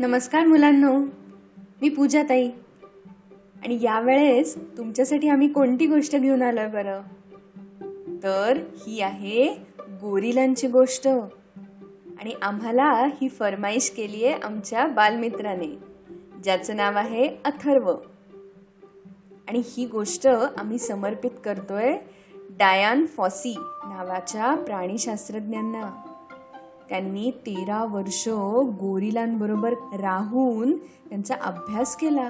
नमस्कार मुलांनो. मी पूजा ताई आणि यावेळेस तुमच्यासाठी आम्ही कोणती गोष्ट घेऊन आलोय बरं? तर ही आहे गोरिलांची गोष्ट. आणि आम्हाला ही फरमाईश केली आहे आमच्या बालमित्राने ज्याचं नाव आहे अथर्व. आणि ही गोष्ट आम्ही समर्पित करतोय डायान फॉसी नावाच्या प्राणीशास्त्रज्ञांना. त्यांनी तेरा वर्ष गोरिलांबरोबर राहून त्यांचा अभ्यास केला.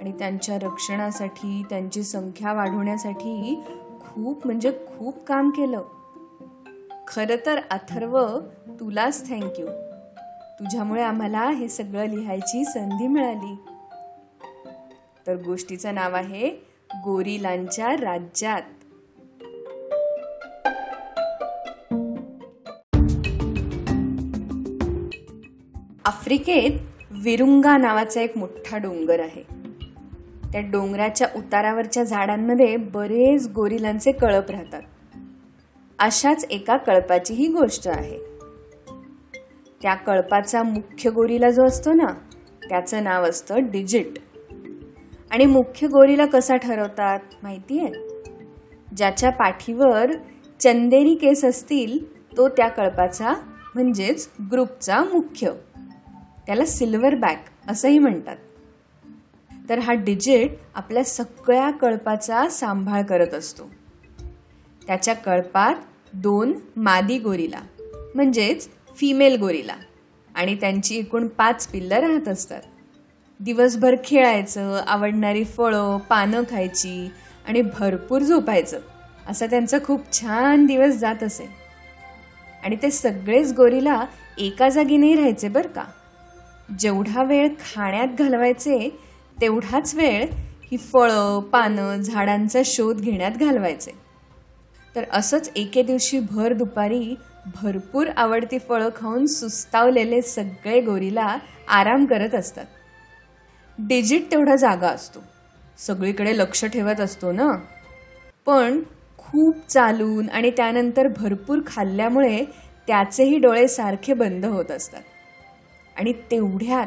आणि त्यांच्या रक्षणासाठी त्यांची संख्या वाढवण्यासाठी खूप म्हणजे खूप काम केलं. खरं तर अथर्व तुलाच थँक्यू तुझ्यामुळे आम्हाला हे सगळं लिहायची संधी मिळाली. तर गोष्टीचं नाव आहे गोरिलांच्या राज्यात. आफ्रिकेत विरुंगा नावाचा एक मोठा डोंगर आहे. त्या डोंगराच्या उतारावरच्या झाडांमध्ये बरेच गोरिलांचे कळप राहतात. अशाच एका कळपाची ही गोष्ट आहे. त्या कळपाचा मुख्य गोरीला जो असतो ना त्याचं नाव असतं डिजिट. आणि मुख्य गोरीला कसा ठरवतात माहिती आहे ज्याच्या पाठीवर चंदेरी केस असतील तो त्या कळपाचा म्हणजेच ग्रुपचा मुख्य. त्याला सिल्वर बॅक असंही म्हणतात. तर हा डिजिट आपल्या सगळ्या कळपाचा सांभाळ करत असतो. त्याच्या कळपात दोन मादी गोरीला म्हणजेच फिमेल गोरीला आणि त्यांची एकूण पाच पिल्लं राहत असतात. दिवसभर खेळायचं आवडणारी फळं पानं खायची आणि भरपूर झोपायचं असा त्यांचा खूप छान दिवस जात असे. आणि ते सगळेच गोरीला एका जागी नाही राहायचे बरं का? जेवढा वेळ खाण्यात घालवायचे तेवढाच वेळ ही फळं पानं झाडांचा शोध घेण्यात घालवायचे. तर असंच एके दिवशी भर दुपारी भरपूर आवडती फळं खाऊन सुस्तावलेले सगळे गोरीला आराम करत असतात. डिजिट तेवढा जागा असतो. सगळीकडे लक्ष ठेवत असतो ना? पण खूप चालून आणि त्यानंतर भरपूर खाल्ल्यामुळे त्याचेही डोळे सारखे बंद होत असतात. आणि तेवढ्यात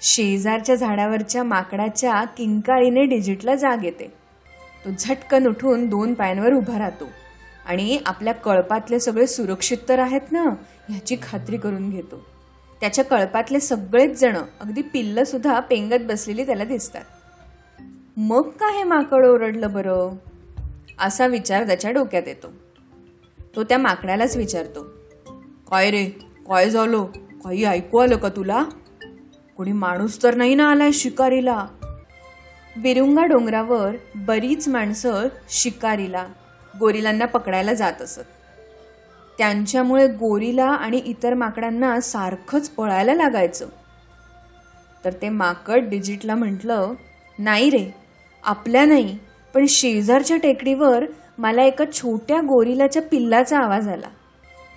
शेजारच्या झाडावरच्या माकडाच्या किंकाळीने डिजिटला जाग येते. तो झटकन उठून दोन पायांवर उभा राहतो. आणि आपल्या कळपातले सगळे सुरक्षित तर आहेत ना ह्याची खात्री करून घेतो. त्याच्या कळपातले सगळेच जण अगदी पिल्ल सुद्धा पेंगत बसलेली त्याला दिसतात. मग का हे माकड ओरडलं बरं? असा विचार त्याच्या डोक्यात येतो. तो त्या माकडालाच विचारतो. काय रे? काय झालो? काही ऐकू आलं का तुला? कोणी माणूस तर नाही ना आलाय शिकारीला. विरुंगा डोंगरावर बरीच माणसं शिकारीला गोरिलांना पकडायला जात असत. त्यांच्यामुळे गोरीला आणि इतर माकडांना सारखंच पळायला लागायचं. तर ते माकड डिजिटला म्हटलं नाही रे आपल्या नाही पण शेजारच्या टेकडीवर मला एका छोट्या गोरिलाच्या पिल्लाचा आवाज आला.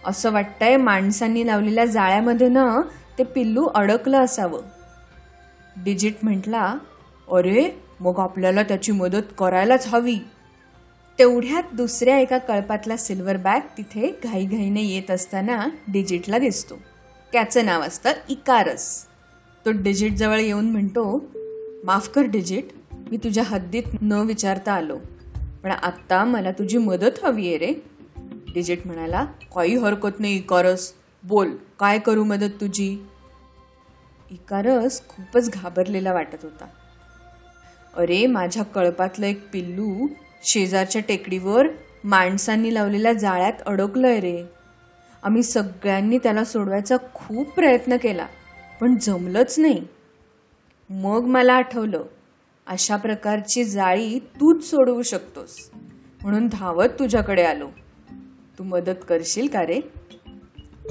असं वाटतंय माणसांनी लावलेल्या जाळ्यामध्ये ना ते पिल्लू अडकलं असावं. डिजिट म्हटला अरे मग आपल्याला त्याची मदत करायलाच हवी. तेवढ्यात दुसऱ्या एका कळपातला सिल्वर बॅग तिथे घाईघाईने येत असताना डिजिटला दिसतो. त्याचं नाव असतं इकारस. तो डिजिट जवळ येऊन म्हणतो माफ कर डिजिट मी तुझ्या हद्दीत न विचारता आलो. पण आत्ता मला तुझी मदत हवी आहे रे. डिजिट म्हणाला काही हरकत नाही इकारस. बोल काय करू मदत तुझी? इकारस खूपच घाबरलेला वाटत होता. अरे माझ्या कळपातलं एक पिल्लू शेजारच्या टेकडीवर माणसांनी लावलेल्या जाळ्यात अडकलंय रे. आम्ही सगळ्यांनी त्याला सोडवायचा खूप प्रयत्न केला पण जमलंच नाही. मग मला आठवलं अशा प्रकारची जाळी तूच सोडवू शकतोस. म्हणून धावत तुझ्याकडे आलो. तू मदत करशील का रे?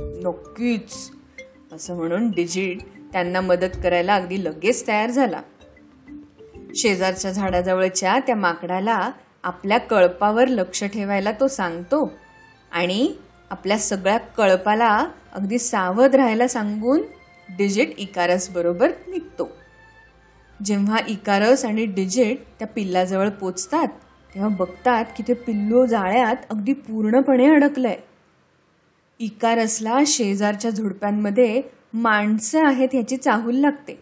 नक्कीच. असं म्हणून डिजिट त्यांना मदत करायला अगदी लगेच तयार झाला. शेजारच्या झाडाजवळच्या त्या माकडाला आपल्या कळपावर लक्ष ठेवायला तो सांगतो आणि आपल्या सगळ्या कळपाला अगदी सावध राहायला सांगून डिजिट इकारस बरोबर निघतो. जेव्हा इकारस आणि डिजिट त्या पिल्लाजवळ पोचतात तेव्हा बघतात की ते पिल्लू जाळ्यात अगदी पूर्णपणे अडकलंय. इकारसला शेजारच्या झुडप्यांमध्ये माणसं आहेत ह्याची चाहूल लागते.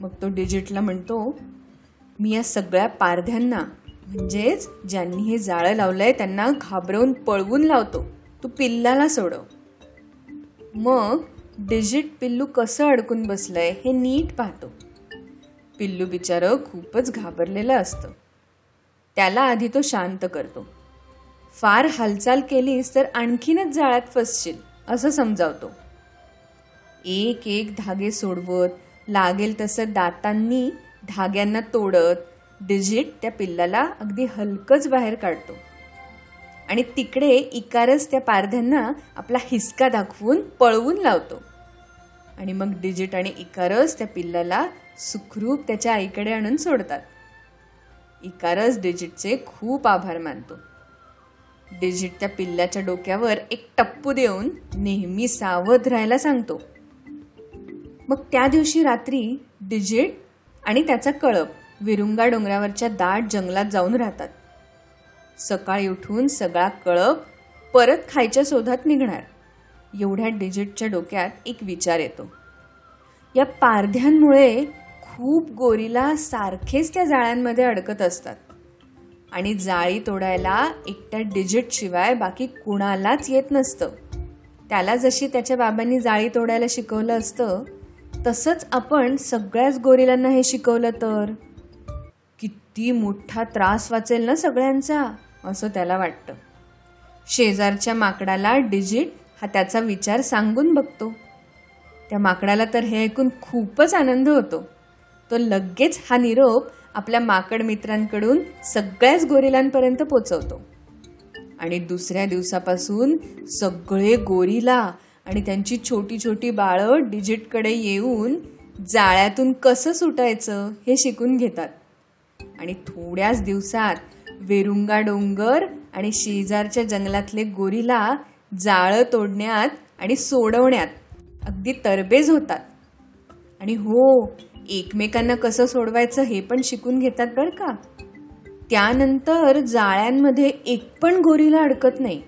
मग तो डिजिटला म्हणतो मी या सगळ्या पारध्यांना म्हणजेच ज्यांनी हे जाळं लावलंय त्यांना घाबरवून पळवून लावतो. तू पिल्लाला सोडव. मग डिजिट पिल्लू कसं अडकून बसलंय हे नीट पाहतो. पिल्लू बिचारं खूपच घाबरलेलं असतं. त्याला आधी तो शांत करतो. फार हालचाल केलीस तर आणखीनच जाळ्यात फसशील असं समजावतो. एक एक धागे सोडवत लागेल तसं दातांनी धाग्यांना तोडत डिजिट त्या पिल्लाला अगदी हलकच बाहेर काढतो. आणि तिकडे इकारच त्या पारध्यांना आपला हिसका दाखवून पळवून लावतो. आणि मग डिजिट आणि इकारस त्या पिल्लाला सुखरूप त्याच्या आईकडे आणून सोडतात. इकारस डिजिटचे खूप आभार मानतो. डिजिट त्या पिल्ल्याच्या डोक्यावर एक टप्पू देऊन नेहमी सावध राहायला सांगतो. मग त्या दिवशी रात्री डिजिट आणि त्याचा कळप विरुंगा डोंगरावरच्या दाट जंगलात जाऊन राहतात. सकाळी उठून सगळा कळप परत खायच्या शोधात निघणार. एवढ्या डिजिटच्या डोक्यात एक विचार येतो. या पारध्यांमुळे खूप गोरीला सारखेच त्या जाळ्यांमध्ये अडकत असतात. आणि जाळी तोडायला एकट्या डिजिट शिवाय बाकी कुणालाच येत नसतं. त्याला जशी त्याच्या बाबांनी जाळी तोडायला शिकवलं असतं तसंच आपण सगळ्याच गोरिलांना हे शिकवलं तर? किती मोठा त्रास वाचेल ना सगळ्यांचा असं त्याला वाटतं. शेजारच्या माकडाला डिजिट हा त्याचा विचार सांगून बघतो. त्या माकडाला तर हे ऐकून खूपच आनंद होतो. तो लगेच हा निरोप आपल्या माकड मित्रांकडून सगळ्याच गोरिलांपर्यंत पोचवतो. आणि दुसऱ्या दिवसापासून सगळे गोरिला आणि त्यांची छोटी छोटी बाळं डिजिटकडे येऊन जाळ्यातून कसं सुटायचं हे शिकून घेतात. आणि थोड्याच दिवसात वेरुंगा डोंगर आणि शेजारच्या जंगलातले गोरीला जाळं तोडण्यात आणि सोडवण्यात अगदी तरबेज होतात. आणि हो एकमेकांना कसं सोडवायचं हे पण शिकून घेतात बरं का. त्यानंतर जाळ्यांमध्ये एक पण गोरीला अडकत नाही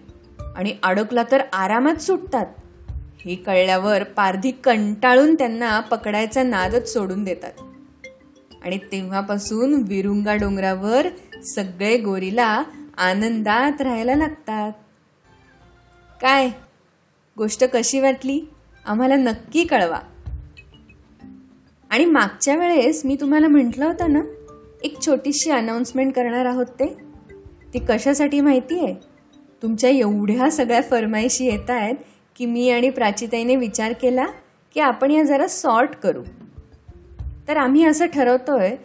आणि अडकला तर आरामात सुटतात. हे कळल्यावर पारधी कंटाळून त्यांना पकडायचा नादच सोडून देतात. आणि तेव्हापासून विरुंगा डोंगरावर सगळे गोरीला आनंदात राहायला लागतात. काय? गोष्ट कशी वाटली? आम्हाला नक्की कळवा. आणि मागच्या वेळेस मी तुम्हाला म्हटलं होतं ना एक छोटीशी अनाऊन्समेंट करणार आहोत ते. ती कशासाठी माहिती आहे? तुमच्या एवढ्या सगळ्या फरमाईशी येत आहेत की मी आणि प्राचिताईने विचार केला की आपण या जरा सॉर्ट करू. तर आम्ही असं ठरवतोय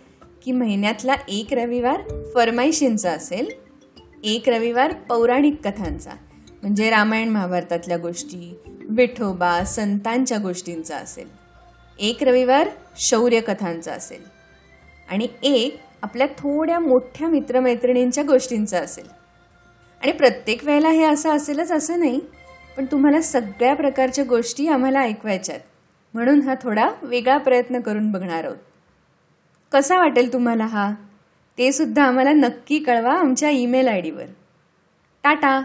की महिन्यातला एक रविवार फरमाईशींचा असेल एक रविवार पौराणिक कथांचा म्हणजे रामायण महाभारतातल्या गोष्टी विठोबा संतांच्या गोष्टींचा असेल. एक रविवार शौर्यकथांचा असेल. आणि एक आपल्या थोड्या मोठ्या मित्रमैत्रिणींच्या गोष्टींचा असेल. आणि प्रत्येक वेळेला हे असं असेलच असं नाही पण तुम्हाला सगळ्या प्रकारच्या गोष्टी आम्हाला ऐकवायच्यात म्हणून हा थोडा वेगळा प्रयत्न करून बघणार आहोत. कसा वाटेल तुम्हाला हा? ते सुद्धा आम्हाला नक्की कळवा आमच्या ईमेल आय डीवर. टाटा!